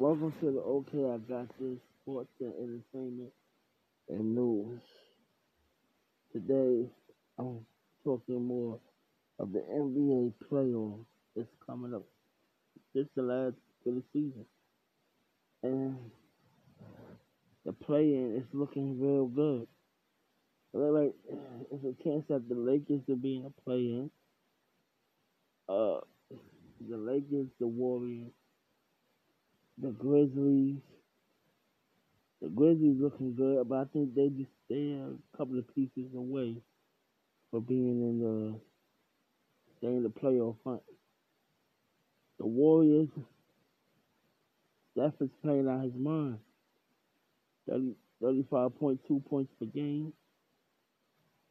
Welcome to the OK I Got This Sports and Entertainment and News. Today, I'm talking more of the NBA playoffs that's coming up. This is the last of the season. And the play-in is looking real good. It looks Like, it's a chance that the Lakers will be in a play-in. Uh, the Lakers, the Warriors, the Grizzlies. The Grizzlies looking good, but I think they just they are a couple of pieces away for being in the staying in the playoff hunt. The Warriors, Steph is playing out his mind. 30, 35.2 points per game.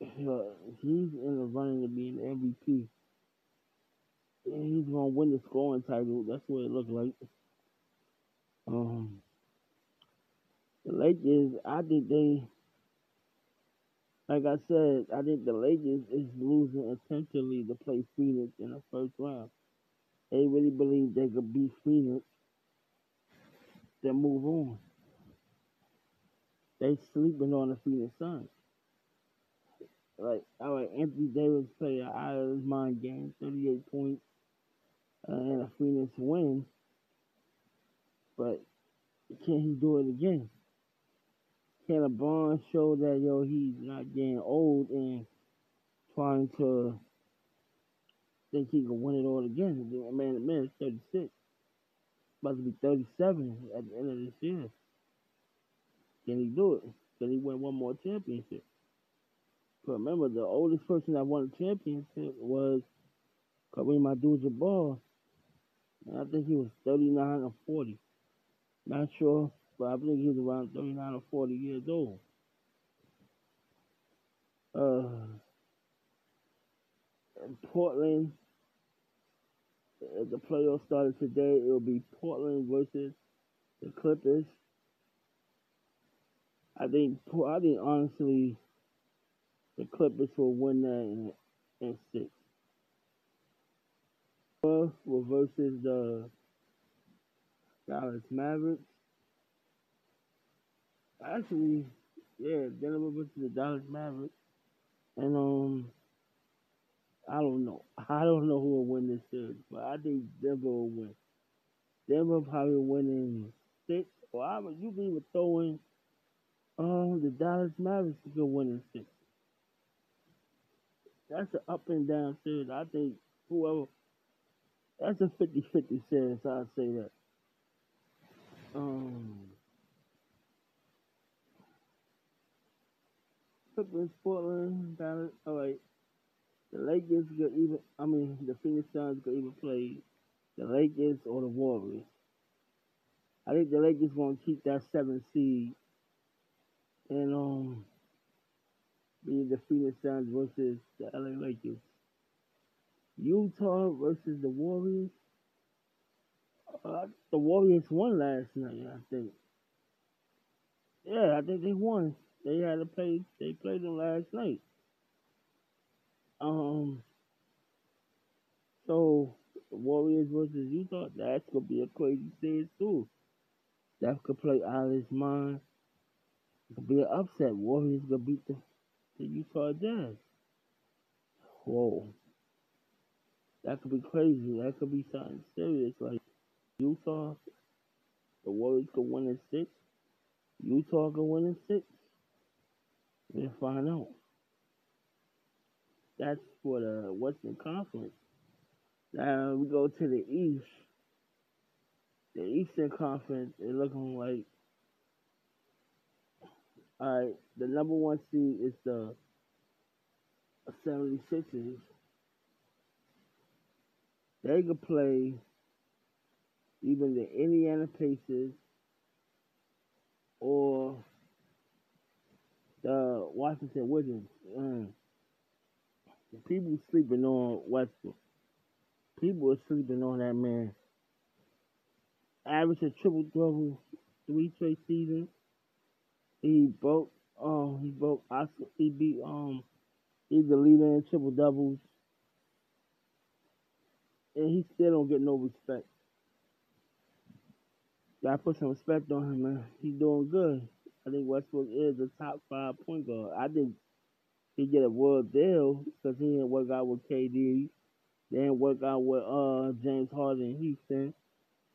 Uh, he's in the running to be an MVP. And he's gonna win the scoring title. That's what it looks like. Um, the Lakers, I think they, like I said, I think the Lakers is losing intentionally to play Phoenix in the first round. They really believe they could beat Phoenix, then move on. They sleeping on the Phoenix Suns. Like, all right, Anthony Davis played an out of his mind game, 38 points, uh, and a Phoenix win. But can he do it again? Can LeBron show that yo he's not getting old and trying to think he can win it all again? Man, the man is 36, about to be 37 at the end of this year. Can he do it? Can he win one more championship? But remember, the oldest person that won a championship was Kareem Abdul-Jabbar. And I think he was 39 or 40. Not sure, but I think he's around 39 or 40 years old. Uh, Portland, the playoffs started today, it'll be Portland versus the Clippers. I think, I think honestly, the Clippers will win that in, in six. Versus the Dallas Mavericks. Actually, yeah, Denver versus the Dallas Mavericks. And um I don't know. I don't know who will win this series, but I think Denver will win. Denver probably winning six, or I would you can even throw in um the Dallas Mavericks could win in six. That's an up and down series. I think whoever that's a 50-50 series, I'd say that. Um, Clippers, Portland, Dallas. All right. The Lakers could even. I mean, the Phoenix Suns could even play the Lakers or the Warriors. I think the Lakers gonna keep that seven seed, and um, be the Phoenix Suns versus the LA Lakers. Utah versus the Warriors. Uh, the Warriors won last night, I think. Yeah, I think they won. They had to play. They played them last night. Um. So the Warriors versus Utah. That's gonna be a crazy series too. That could play out of his mind. It could be an upset. Warriors gonna beat the, the Utah Jazz. Whoa. That could be crazy. That could be something serious. Like Utah, the Warriors could win in six. Utah could win in six. We'll find out. That's for the Western Conference. Now we go to the East. The Eastern Conference is looking like alright, the number one seed is the 76ers. They could play even the Indiana Pacers or the Washington Wizards. Mm. People sleeping on Westbrook. People are sleeping on that man. Average a triple double three straight seasons. He broke. Um, he broke. He beat. Um, he's the leader in triple doubles, and he still don't get no respect. Gotta put some respect on him, man. He's doing good. I think Westbrook is a top five point guard. I think he get a world deal because he didn't work out with KD, They didn't work out with uh James Harden in Houston.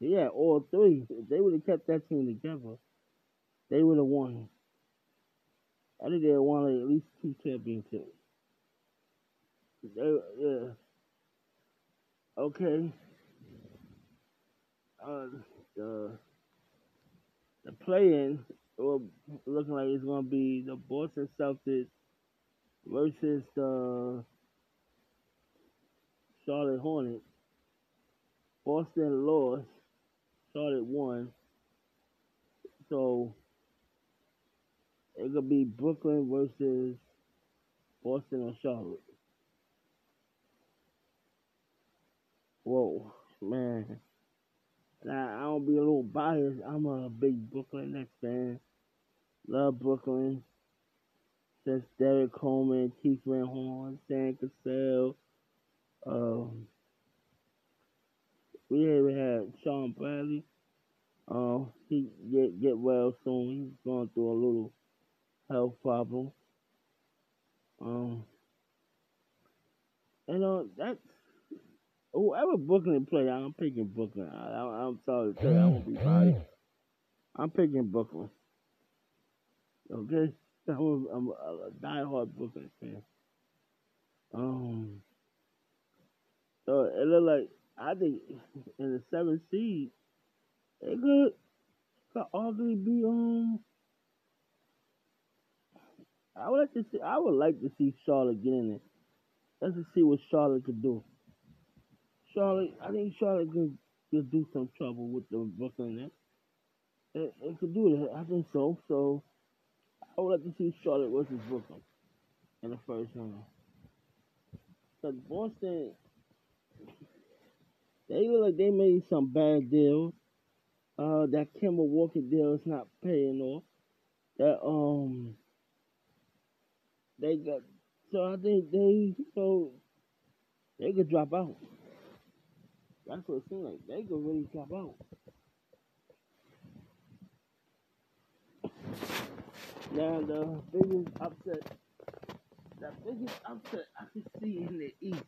Had all three. If they would have kept that team together, they would have won. I think they won like at least two championships. They, yeah. Okay. Uh, the the play-in well, looking like it's gonna be the Boston Celtics versus the Charlotte Hornets. Boston lost. Charlotte won. So it could be Brooklyn versus Boston or Charlotte. Whoa, man. Now, I don't be a little biased. I'm a big Brooklyn Nets fan. Love Brooklyn. Since Derrick Coleman, Keith Van Horn, Sam Cassell. Um, we even had Shawn Bradley. Uh, he get get well soon. He's going through a little health problem. Um, you know that's whoever Brooklyn play, I'm picking Brooklyn. I, am sorry to tell you, I won't be biased. I'm picking Brooklyn. Okay, I'm a, I'm a diehard Brooklyn fan. Um, so it look like I think in the seventh seed, it could could arguably be um. I would like to see. I would like to see Charlotte get in it. Let's see what Charlotte could do. Charlotte, I think Charlotte could, could do some trouble with the Brooklyn Nets. It, could do that. I think so. So I would like to see Charlotte versus Brooklyn in the first round. Because Boston, they look like they made some bad deals. Uh, that Kemba Walker deal is not paying off. That um, they got so I think they so they could drop out. That's what it seems like. They could really drop out. Now the biggest upset, the biggest upset I can see in the East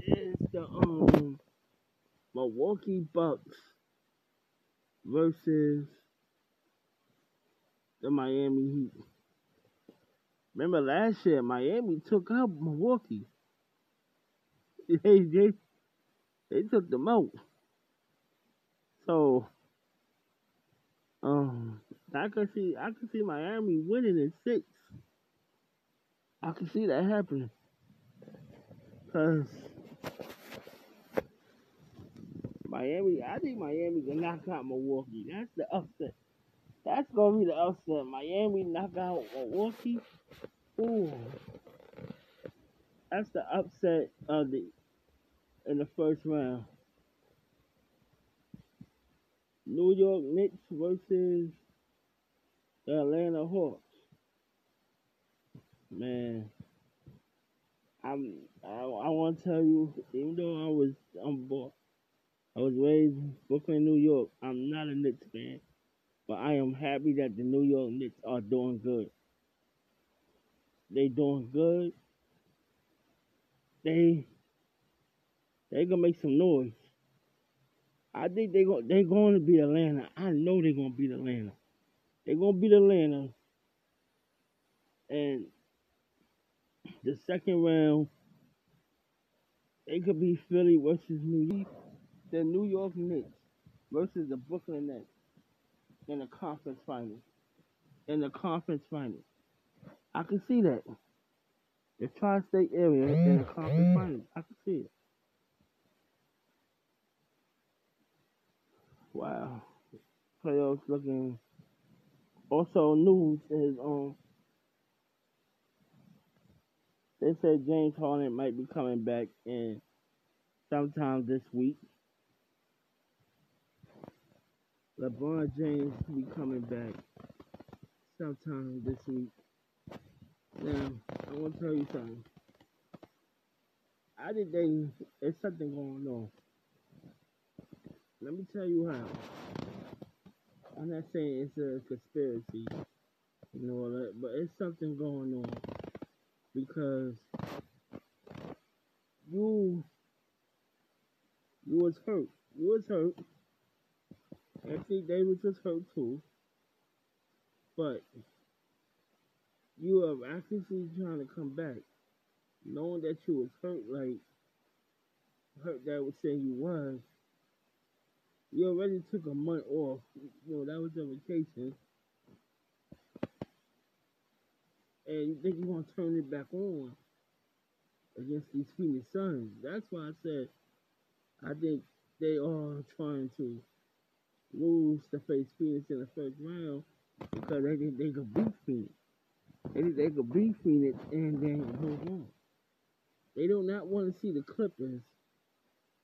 is the um Milwaukee Bucks versus the Miami Heat. Remember last year, Miami took out Milwaukee. They they they took them out. So um I could see I could see Miami winning in six. I can see that happening. Cause Miami, I think Miami can knock out Milwaukee. That's the upset. That's gonna be the upset. Miami knock out Milwaukee. Ooh. That's the upset of the in the first round. New York Knicks versus the Atlanta Hawks. Man, I'm I, I want to tell you, even though I was I'm born, I was raised in Brooklyn, New York. I'm not a Knicks fan, but I am happy that the New York Knicks are doing good. They doing good. They they gonna make some noise. I think they go they going to beat Atlanta. I know they're gonna beat Atlanta. They're gonna beat Atlanta. And the second round, it could be Philly versus New York. The New York Knicks versus the Brooklyn Nets in the conference finals. In the conference finals. I can see that. The tri-state area in the conference finals. I can see it. Wow. Playoffs looking. Also, news is um. They said James Harden might be coming back in sometime this week. LeBron James be coming back sometime this week. Now, I want to tell you something. I think there's something going on. Let me tell you how. I'm not saying it's a conspiracy and all that, but it's something going on because you you was hurt. You was hurt. Anthony Davis was hurt too. But you are actively trying to come back. Knowing that you was hurt like hurt that was saying you was. You already took a month off. You know, that was a vacation. And you think you're gonna turn it back on against these Phoenix Suns. That's why I said I think they are trying to lose to face Phoenix in the first round because they think they could beat Phoenix. They think they could beat Phoenix and then move on. They do not want to see the Clippers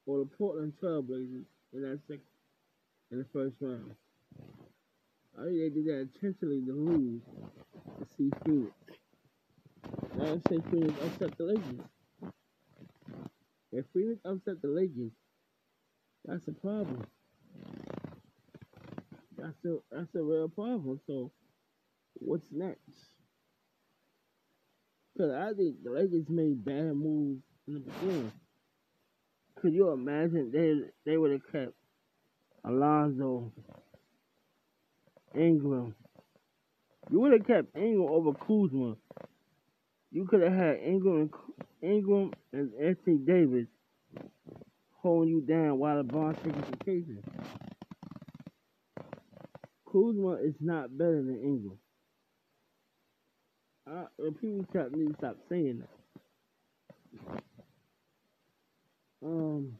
or the Portland Trailblazers in that second in the first round. I think they did that intentionally to lose to see Phoenix. Now I'm saying Phoenix upset the Lakers. If Phoenix upset the Lakers, that's a problem. That's a that's a real problem. So, what's next? Because I think the Lakers made bad moves in the beginning. Could you imagine they they would have kept Alonzo, Ingram? You would have kept Ingram over Kuzma. You could have had Ingram and Ingram and Anthony Davis holding you down while LeBron takes vacation. Kuzma is not better than Ingram. Uh, people stop, need to stop saying that. Um.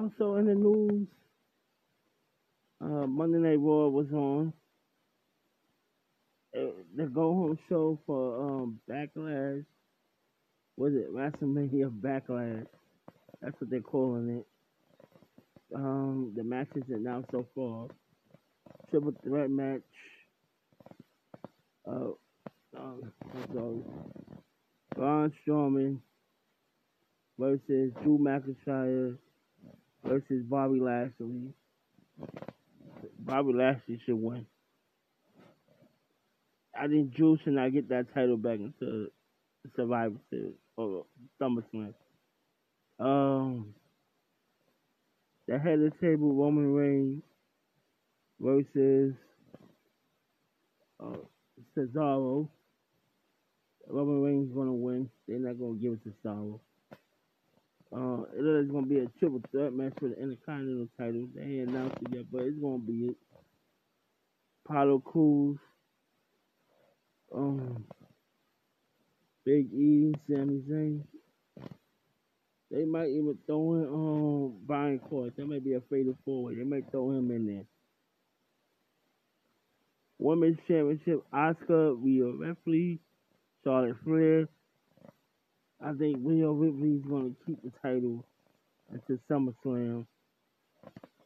Also in the news, uh, Monday Night Raw was on. Uh, the go home show for um Backlash. Was it WrestleMania Backlash? That's what they're calling it. Um, the matches announced so far. Triple threat match. Uh, um, so Braun Strowman versus Drew McIntyre versus Bobby Lashley. Bobby Lashley should win. I think Drew should not get that title back until Survivor Series or SummerSlam. Um, the head of the table, Roman Reigns versus uh, Cesaro. Roman Reigns gonna win. They're not gonna give it to Cesaro. Uh, it is gonna be a triple threat match for the Intercontinental title. They ain't announced it yet, but it's gonna be it. Apollo Crews, um, Big E, Sami Zayn. They might even throw in um Bryan Court. That might be a fatal four-way. They might throw him in there. Women's Championship, Asuka, Rhea Ripley, Charlotte Flair. I think Rhea Ripley is going to keep the title until SummerSlam,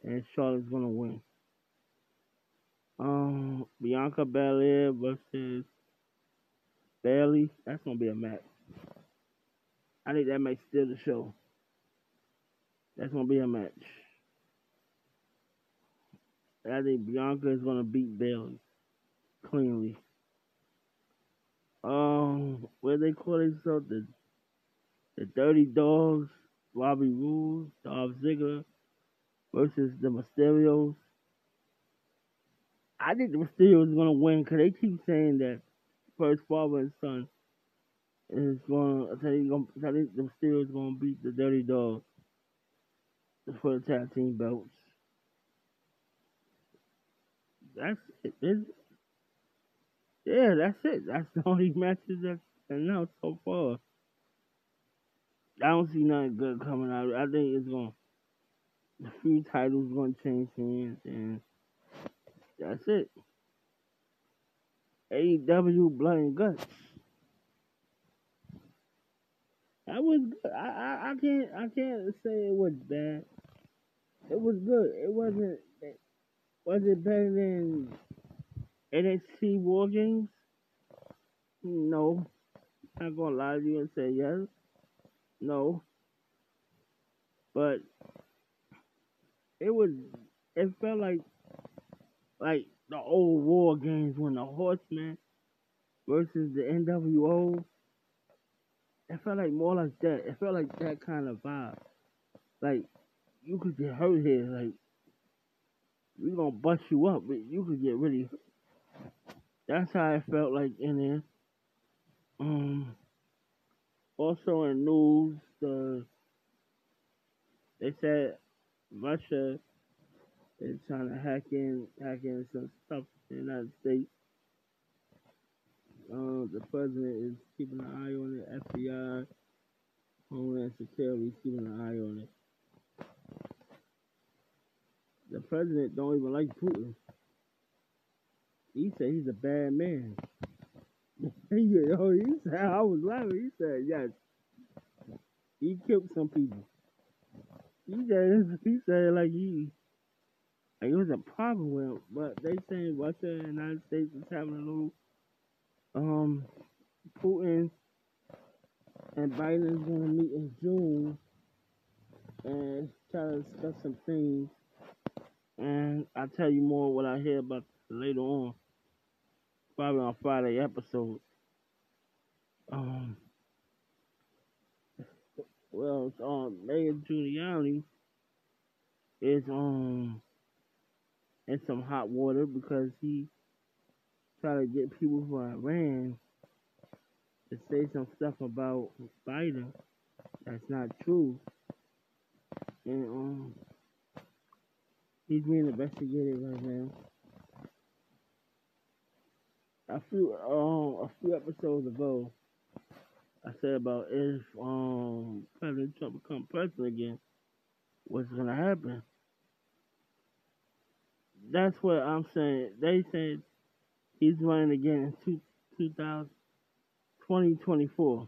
and Charlotte's going to win. Um, Bianca Belair versus Bayley. That's going to be a match. I think that might steal the show. That's gonna be a match. I think Bianca is gonna beat Bayley cleanly. Um, where they call themselves the the Dirty Dogs, Robbie Roode, Dolph Ziggler versus the Mysterios. I think the Mysterios are gonna win because they keep saying that first father and son is going. I think, I think the Mysterios to beat the Dirty Dogs for the tag team belts. That's it. It's, yeah, that's it. That's the only matches that's announced so far. I don't see nothing good coming out. I think it's gonna The few titles going to change hands, and that's it. AEW Blood and Guts. I was good. I, I, I can't I can't say it was bad. It was good. It wasn't was it better than NXT War Games? No. I'm not gonna lie to you and say yes. No. But it was it felt like like the old war games when the Horsemen versus the NWO. It felt like more like that. It felt like that kind of vibe. Like you could get hurt here. Like we gonna bust you up, but you could get really. That's how it felt like in there. Um. Also in news, the they said Russia is trying to hack in, hack in some stuff in the United States. Uh, the president is keeping an eye on it. FBI, Homeland Security is keeping an eye on it. The president don't even like Putin. He said he's a bad man. Yo, he said I was laughing. He said yes. He killed some people. He said he said like he like it was a problem with him, but they saying Russia and the United States is having a little um Putin and Biden is gonna meet in June and try to discuss some things and I'll tell you more what I hear about later on. Probably on Friday episode. Um well um Mayor Giuliani is um in some hot water because he tried to get people from Iran to say some stuff about Biden that's not true. And um he's being investigated right now. A few um a few episodes ago I said about if um President Trump become president again, what's gonna happen? That's what I'm saying. They said he's running again in two, 2000, 2024.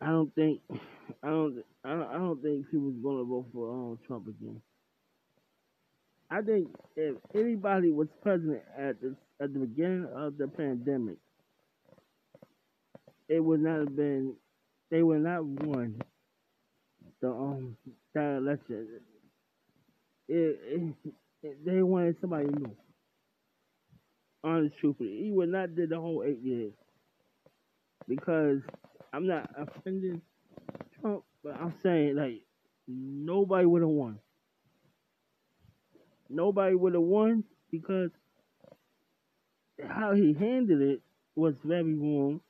I don't think I don't I don't, I don't think people's gonna vote for um, Trump again. I think if anybody was president at the at the beginning of the pandemic, it would not have been they would not won the um that election. It, it, it, they wanted somebody new. Honest truthfully. He would not did the whole eight years. Because I'm not offending Trump, but I'm saying like nobody would have won. Nobody would have won because how he handled it was very wrong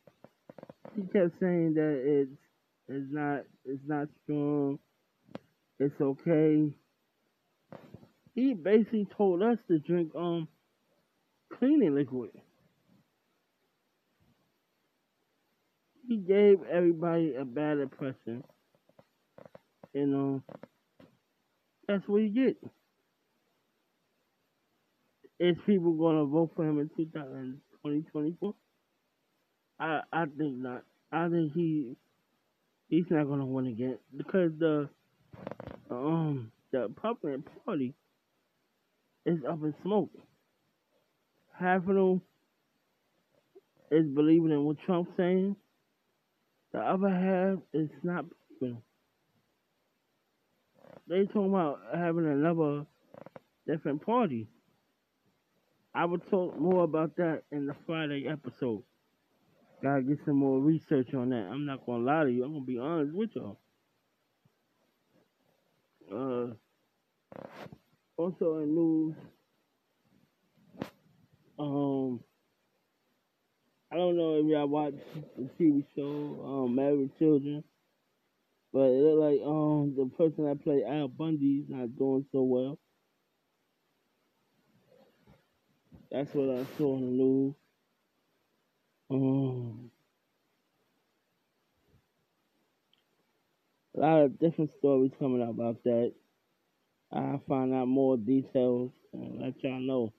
he kept saying that it's it's not it's not strong. It's okay. He basically told us to drink um cleaning liquid. He gave everybody a bad impression. And um that's what you get. Is people gonna vote for him in 2024? I I think not. I think he he's not gonna win again because the um the Republican Party is up in smoke. Half of them is believing in what Trump's saying. The other half is not believing. They talking about having another different party. I will talk more about that in the Friday episode. Gotta get some more research on that. I'm not gonna lie to you. I'm gonna be honest with y'all. Uh, also in news, um, I don't know if y'all watch the TV show, um, Married Children, but it looked like um the person that played Al Bundy is not doing so well. That's what I saw in the news. Um, a lot of different stories coming out about that. I'll find out more details and let y'all know.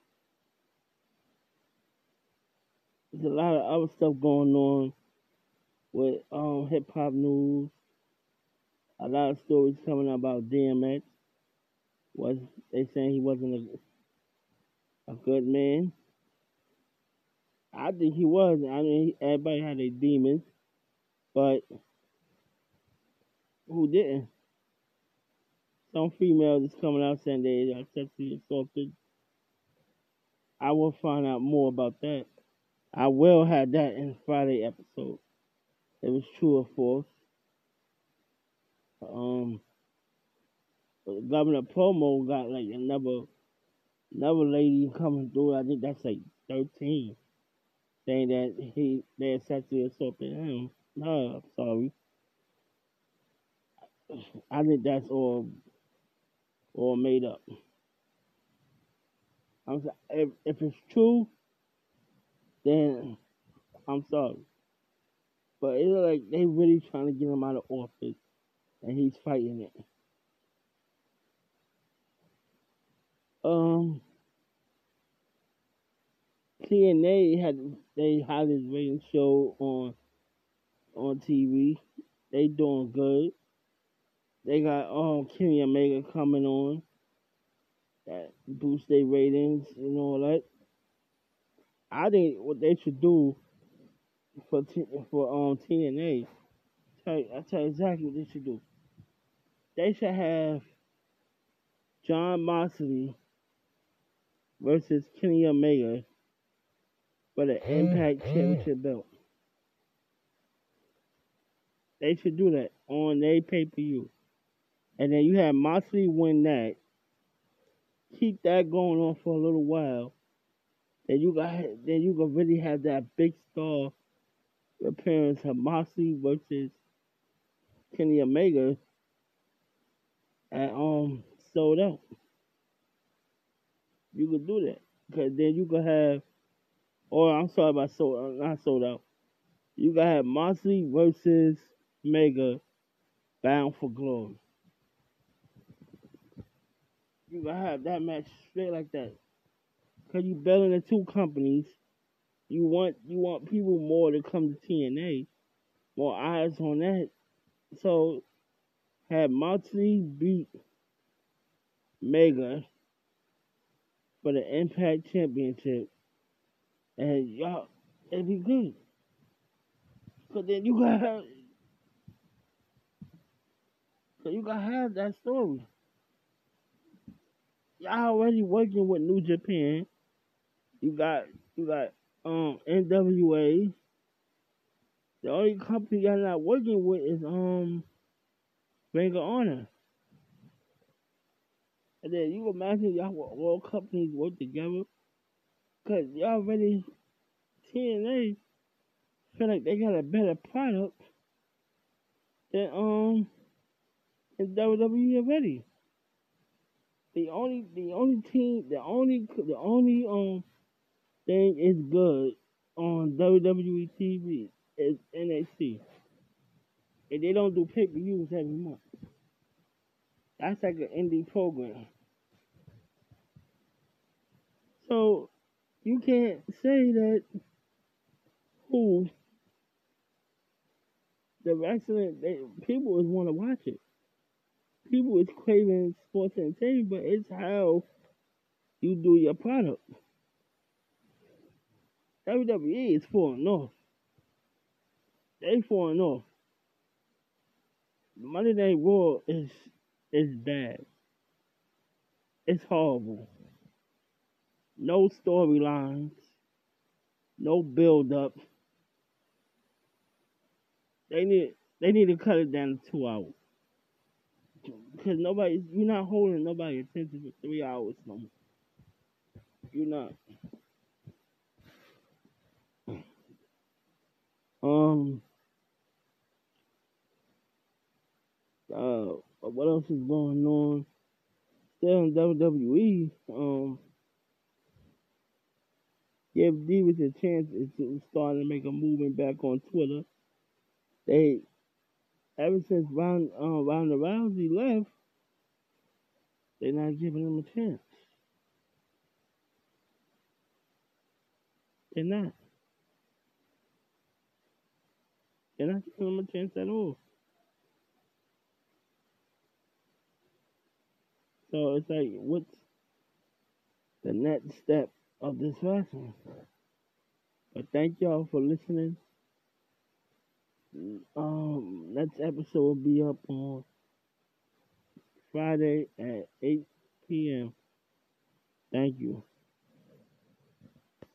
There's a lot of other stuff going on with um, hip hop news. A lot of stories coming out about DMX. Was they saying he wasn't a, a good man? I think he was. I mean, everybody had their demons, but who didn't? some females is coming out saying they are sexually assaulted. I will find out more about that. I will have that in Friday episode. It was true or false. Um, Governor Cuomo got like another another lady coming through. I think that's like thirteen, saying that he they sexually assaulted him. No, I'm sorry. I think that's all all made up. I'm sorry. If, if it's true, then I'm sorry. But it's like they really trying to get him out of office, and he's fighting it. Um, TNA had they his rating show on on TV. They doing good. They got um Kenny Omega coming on that boost their ratings and all that. I think what they should do for T, for um TNA, tell you, I tell you exactly what they should do. They should have Jon Moxley versus Kenny Omega for the Impact Championship belt. They should do that on their pay per view. And then you have Moxley win that. Keep that going on for a little while. Then you got then you can really have that big star appearance of Moxley versus Kenny Omega and um sold out. You could do that. Cause then you could have or I'm sorry about sold uh, not sold out. You could have Moxley versus Mega bound for glory. You gotta have that match straight like that. Cause you building the two companies. You want you want people more to come to TNA, more eyes on that. So have Moxley beat Mega for the Impact Championship, and y'all it'd be good. Cause then you gotta have, you gotta have that story. Y'all already working with New Japan. You got you got um NWA. The only company y'all not working with is um Ring of Honor. And then you imagine y'all all companies work together. Cause y'all already TNA feel like they got a better product than um in WWE already. The only the only team the only the only um thing is good on WWE TV is NXT. And they don't do pay per views every month. That's like an indie program. So you can't say that who the wrestling they, people is want to watch it. People is craving sports entertainment, but it's how you do your product. WWE is falling off. They falling off. Monday Night Raw is is bad. It's horrible. No storylines. No build up. They need they need to cut it down to two hours. Because nobody you're not holding nobody attention for three hours no more. You're not. Um uh what else is going on? Still in WWE, um give Divas a chance to starting to make a movement back on Twitter. They ever since Ron, uh, Ronda Rousey left, they're not giving him a chance. They're not. They're not giving him a chance at all. So it's like, what's the next step of this wrestling? But thank y'all for listening. Um, next episode will be up on Friday at 8 p.m. Thank you.